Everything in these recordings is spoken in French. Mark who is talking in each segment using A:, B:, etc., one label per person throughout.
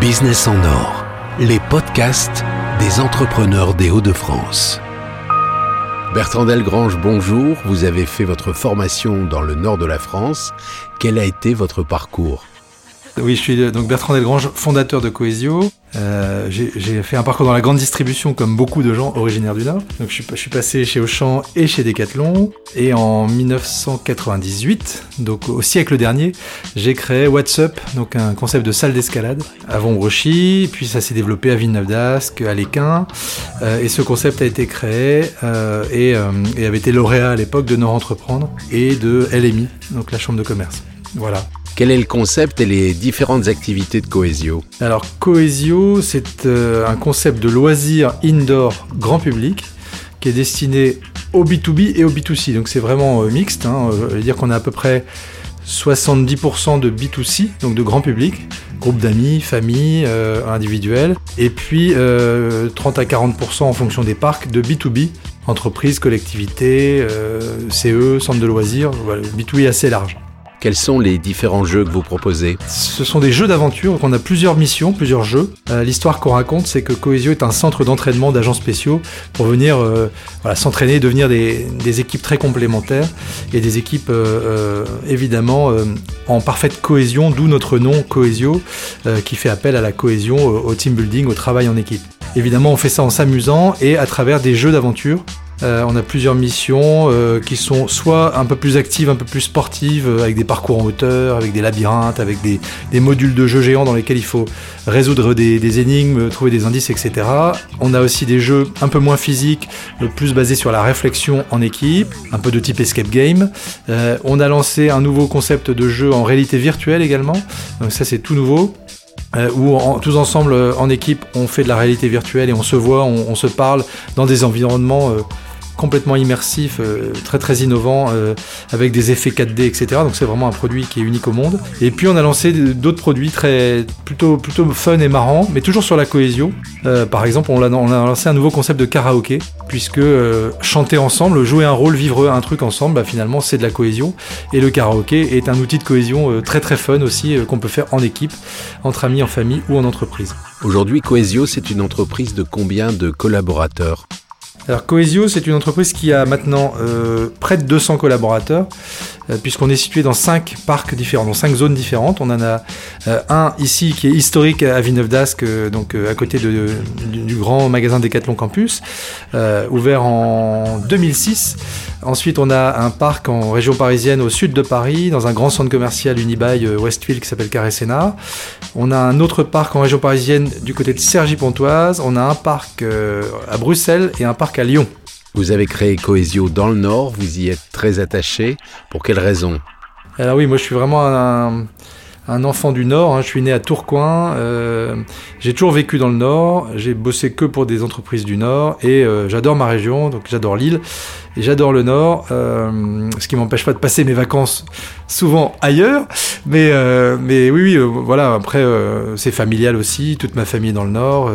A: Business en or, les podcasts des entrepreneurs des Hauts-de-France. Bertrand Delgrange, bonjour. Vous avez fait votre formation dans le nord de la France. Quel a été votre parcours?
B: Oui, je suis donc Bertrand Delgrange, fondateur de Coesio. Euh, j'ai fait un parcours dans la grande distribution comme beaucoup de gens originaires du Nord. Donc je suis, je suis passé chez Auchan et chez Decathlon. Et en 1998, donc au siècle dernier, j'ai créé WhatsApp, donc un concept de salle d'escalade à Vombrochy. Puis ça s'est développé à Villeneuve d'Ascq, à l'Équin. Euh, et ce concept a été créé euh, et, euh, et avait été lauréat à l'époque de Nord Entreprendre et de LMI, donc la chambre de commerce. Voilà.
A: Quel est le concept et les différentes activités de Coesio
B: Alors Coesio, c'est euh, un concept de loisir indoor grand public qui est destiné au B2B et au B2C. Donc c'est vraiment euh, mixte. Hein. Euh, dire qu'on a à peu près 70% de B2C, donc de grand public, groupe d'amis, famille, euh, individuels, et puis euh, 30 à 40% en fonction des parcs de B2B, entreprises, collectivités, CE, centres de loisirs, voilà, B2B est assez large.
A: Quels sont les différents jeux que vous proposez
B: Ce sont des jeux d'aventure, donc on a plusieurs missions, plusieurs jeux. Euh, L'histoire qu'on raconte, c'est que Coesio est un centre d'entraînement d'agents spéciaux pour venir euh, s'entraîner et devenir des, équipes très complémentaires et des équipes euh, évidemment en parfaite cohésion, d'où notre nom Coesio, qui fait appel à la cohésion, au team building, au travail en équipe. Évidemment, on fait ça en s'amusant et à travers des jeux d'aventure euh, on a plusieurs missions euh, qui sont soit un peu plus actives, un peu plus sportives, euh, avec des parcours en hauteur, avec des labyrinthes, avec des, modules de jeux géants dans lesquels il faut résoudre des, énigmes, trouver des indices, etc. On a aussi des jeux un peu moins physiques, plus basés sur la réflexion en équipe, un peu de type escape game. on a lancé un nouveau concept de jeu en réalité virtuelle également. Donc ça c'est tout nouveau. Où tous ensemble en équipe on fait de la réalité virtuelle et on se voit, on, se parle dans des environnements complètement immersif, euh, très très innovant, euh, avec des effets 4D, etc. Donc c'est vraiment un produit qui est unique au monde. Et puis on a lancé d'autres produits très plutôt plutôt fun et marrants, mais toujours sur la cohésion. Euh, par exemple, on a, lancé un nouveau concept de karaoké, puisque chanter ensemble, jouer un rôle, vivre un truc ensemble, bah, finalement c'est de la cohésion. Et le karaoké est un outil de cohésion très très fun aussi qu'on peut faire en équipe, entre amis, en famille ou en entreprise.
A: Aujourd'hui, Cohesio, c'est une entreprise de combien de collaborateurs?
B: Alors Coesio, c'est une entreprise qui a maintenant euh, près de 200 collaborateurs, puisqu'on est situé dans 5 parcs différents, dans 5 zones différentes. On en a euh, un ici qui est historique à Villeneuve d'Ascq, donc à côté du, grand magasin Decathlon Campus, ouvert en 2006. Ensuite, on a un parc en région parisienne au sud de Paris, dans un grand centre commercial Unibail Westfield qui s'appelle Carré Sénat. On a un autre parc en région parisienne du côté de Cergy-Pontoise. On a un parc à Bruxelles et un parc à Lyon.
A: Vous avez créé Coesio dans le Nord, vous y êtes très attaché. Pour quelles raisons
B: Alors oui, moi je suis vraiment un, enfant du Nord. Hein. Je suis né à Tourcoing. Euh, j'ai toujours vécu dans le Nord. J'ai bossé que pour des entreprises du Nord et euh, j'adore ma région. Donc j'adore l'île et j'adore le Nord. Euh, ce qui m'empêche pas de passer mes vacances souvent ailleurs. Mais euh, mais oui, oui, voilà. Après c'est familial aussi. Toute ma famille est dans le Nord.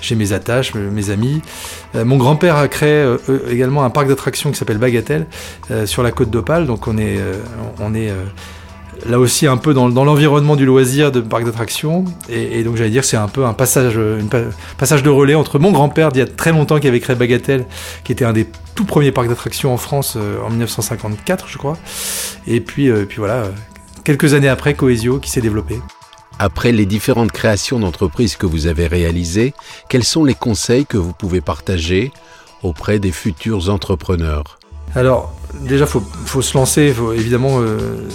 B: j'ai mes attaches, mes amis. mon grand-père a créé également un parc d'attractions qui s'appelle Bagatelle sur la côte d'Opale. Donc on est on est là aussi un peu dans, l'environnement du loisir de parc d'attractions. Et, donc j'allais dire c'est un peu un passage, passage de relais entre mon grand-père d'il y a très longtemps qui avait créé Bagatelle, qui était un des tout premiers parcs d'attractions en France euh, en 1954 je crois. Et puis, euh, puis voilà, quelques années après Coesio qui s'est développé.
A: Après les différentes créations d'entreprises que vous avez réalisées, quels sont les conseils que vous pouvez partager auprès des futurs entrepreneurs?
B: Alors, déjà, faut, faut se lancer. Évidemment, euh,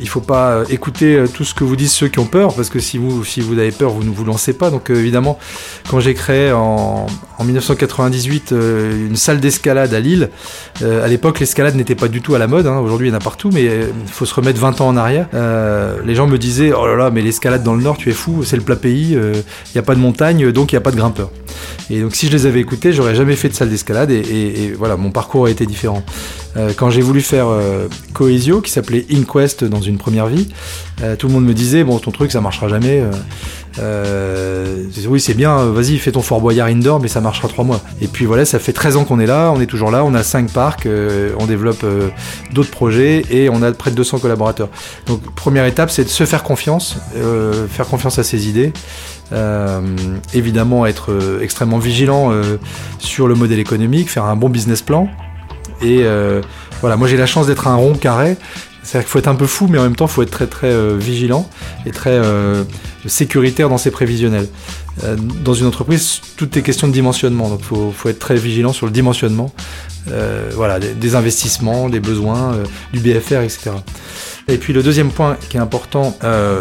B: il faut, pas écouter tout ce que vous disent ceux qui ont peur, parce que si vous, si vous avez peur, vous ne vous lancez pas. Donc, euh, évidemment, quand j'ai créé en, en 1998 euh, une salle d'escalade à Lille, euh, à l'époque, l'escalade n'était pas du tout à la mode. Hein. Aujourd'hui, il y en a partout, mais il faut se remettre 20 ans en arrière. Euh, les gens me disaient, oh là là, mais l'escalade dans le Nord, tu es fou, c'est le plat pays. Il n'y a pas de montagne, donc il n'y a pas de grimpeurs. Et donc, si je les avais écoutés, j'aurais jamais fait de salle d'escalade. Et, voilà, mon parcours a été différent. Euh, quand j'ai voulu faire euh, Coesio, qui s'appelait Inquest dans une première vie, euh, tout le monde me disait bon ton truc ça marchera jamais. Euh, oui, c'est bien, vas-y, fais ton Fort Boyard indoor, mais ça marchera trois mois. Et puis voilà, ça fait 13 ans qu'on est là, on est toujours là, on a 5 parcs, euh, on développe euh, d'autres projets et on a près de 200 collaborateurs. Donc, première étape, c'est de se faire confiance, faire confiance à ses idées. Évidemment, être extrêmement vigilant sur le modèle économique, faire un bon business plan. Et voilà, moi j'ai la chance d'être un rond carré. C'est-à-dire qu'il faut être un peu fou, mais en même temps, il faut être très très euh, vigilant et très euh, sécuritaire dans ses prévisionnels. Euh, dans une entreprise, tout est question de dimensionnement, donc il faut, être très vigilant sur le dimensionnement. Voilà, des, investissements, des besoins, du BFR, etc. Et puis le deuxième point qui est important,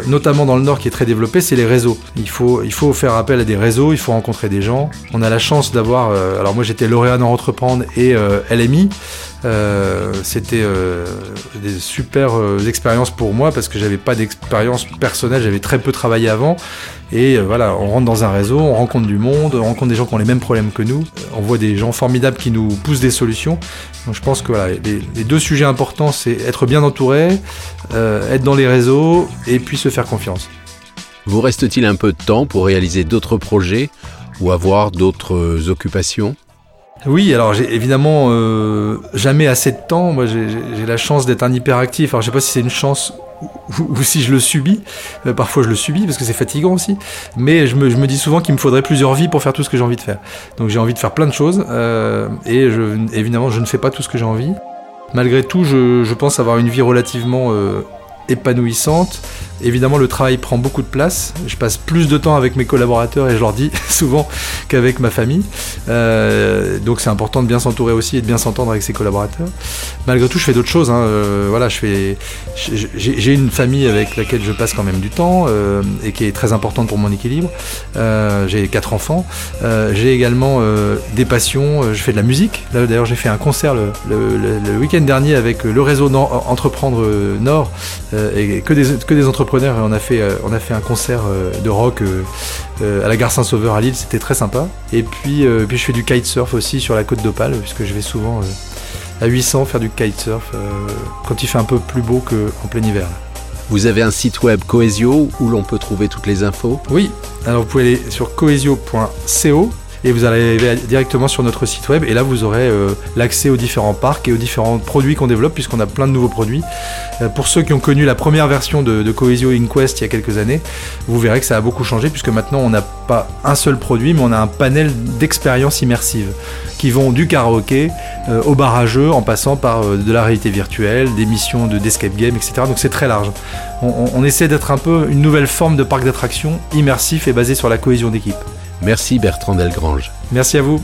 B: notamment dans le Nord qui est très développé, c'est les réseaux. Il faut, il faut faire appel à des réseaux, il faut rencontrer des gens. On a la chance d'avoir, alors moi j'étais lauréat dans Entreprendre et LMI. C'était des super expériences pour moi parce que j'avais pas d'expérience personnelle, j'avais très peu travaillé avant. Et voilà, on rentre dans un réseau, on rencontre du monde, on rencontre des gens qui ont les mêmes problèmes que nous, on voit des gens formidables qui nous poussent des solutions. Donc je pense que les, deux sujets importants, c'est être bien entouré, euh, être dans les réseaux et puis se faire confiance.
A: Vous reste-t-il un peu de temps pour réaliser d'autres projets ou avoir d'autres occupations?
B: Oui, alors j'ai évidemment euh, jamais assez de temps. Moi, j'ai la chance d'être un hyperactif. Alors, je sais pas si c'est une chance ou, si je le subis. Euh, parfois, je le subis parce que c'est fatigant aussi. Mais je me, dis souvent qu'il me faudrait plusieurs vies pour faire tout ce que j'ai envie de faire. Donc, j'ai envie de faire plein de choses. Euh, et évidemment, je ne fais pas tout ce que j'ai envie. Malgré tout, je, pense avoir une vie relativement épanouissante. Évidemment, le travail prend beaucoup de place. Je passe plus de temps avec mes collaborateurs et je leur dis souvent qu'avec ma famille. Euh, donc, c'est important de bien s'entourer aussi et de bien s'entendre avec ses collaborateurs. Malgré tout, je fais d'autres choses. Hein. Euh, voilà, je fais. J'ai une famille avec laquelle je passe quand même du temps euh, et qui est très importante pour mon équilibre. J'ai quatre enfants. J'ai également des passions. Je fais de la musique. D'ailleurs, j'ai fait un concert le, week-end dernier avec le réseau Entreprendre Nord et que des, que des entrepreneurs. On a fait, euh, on a fait un concert euh, de rock euh, à la gare Saint-Sauveur à Lille, c'était très sympa. Et puis, puis je fais du kitesurf aussi sur la côte d'Opale, puisque je vais souvent à 800 faire du kitesurf quand il fait un peu plus beau qu'en plein hiver.
A: Vous avez un site web Coesio où l'on peut trouver toutes les infos?
B: Oui, alors vous pouvez aller sur coesio.co et vous arrivez directement sur notre site web et là vous aurez euh, l'accès aux différents parcs et aux différents produits qu'on développe puisqu'on a plein de nouveaux produits. Euh, pour ceux qui ont connu la première version de, de Coesio Inquest il y a quelques années, vous verrez que ça a beaucoup changé puisque maintenant on n'a pas un seul produit mais on a un panel d'expériences immersives qui vont du karaoké euh, au barrageux en passant par de la réalité virtuelle, des missions de d'escape game, etc. Donc c'est très large. On essaie d'être un peu une nouvelle forme de parc d'attractions immersif et basé sur la cohésion d'équipe.
A: Merci Bertrand Delgrange.
B: Merci à vous.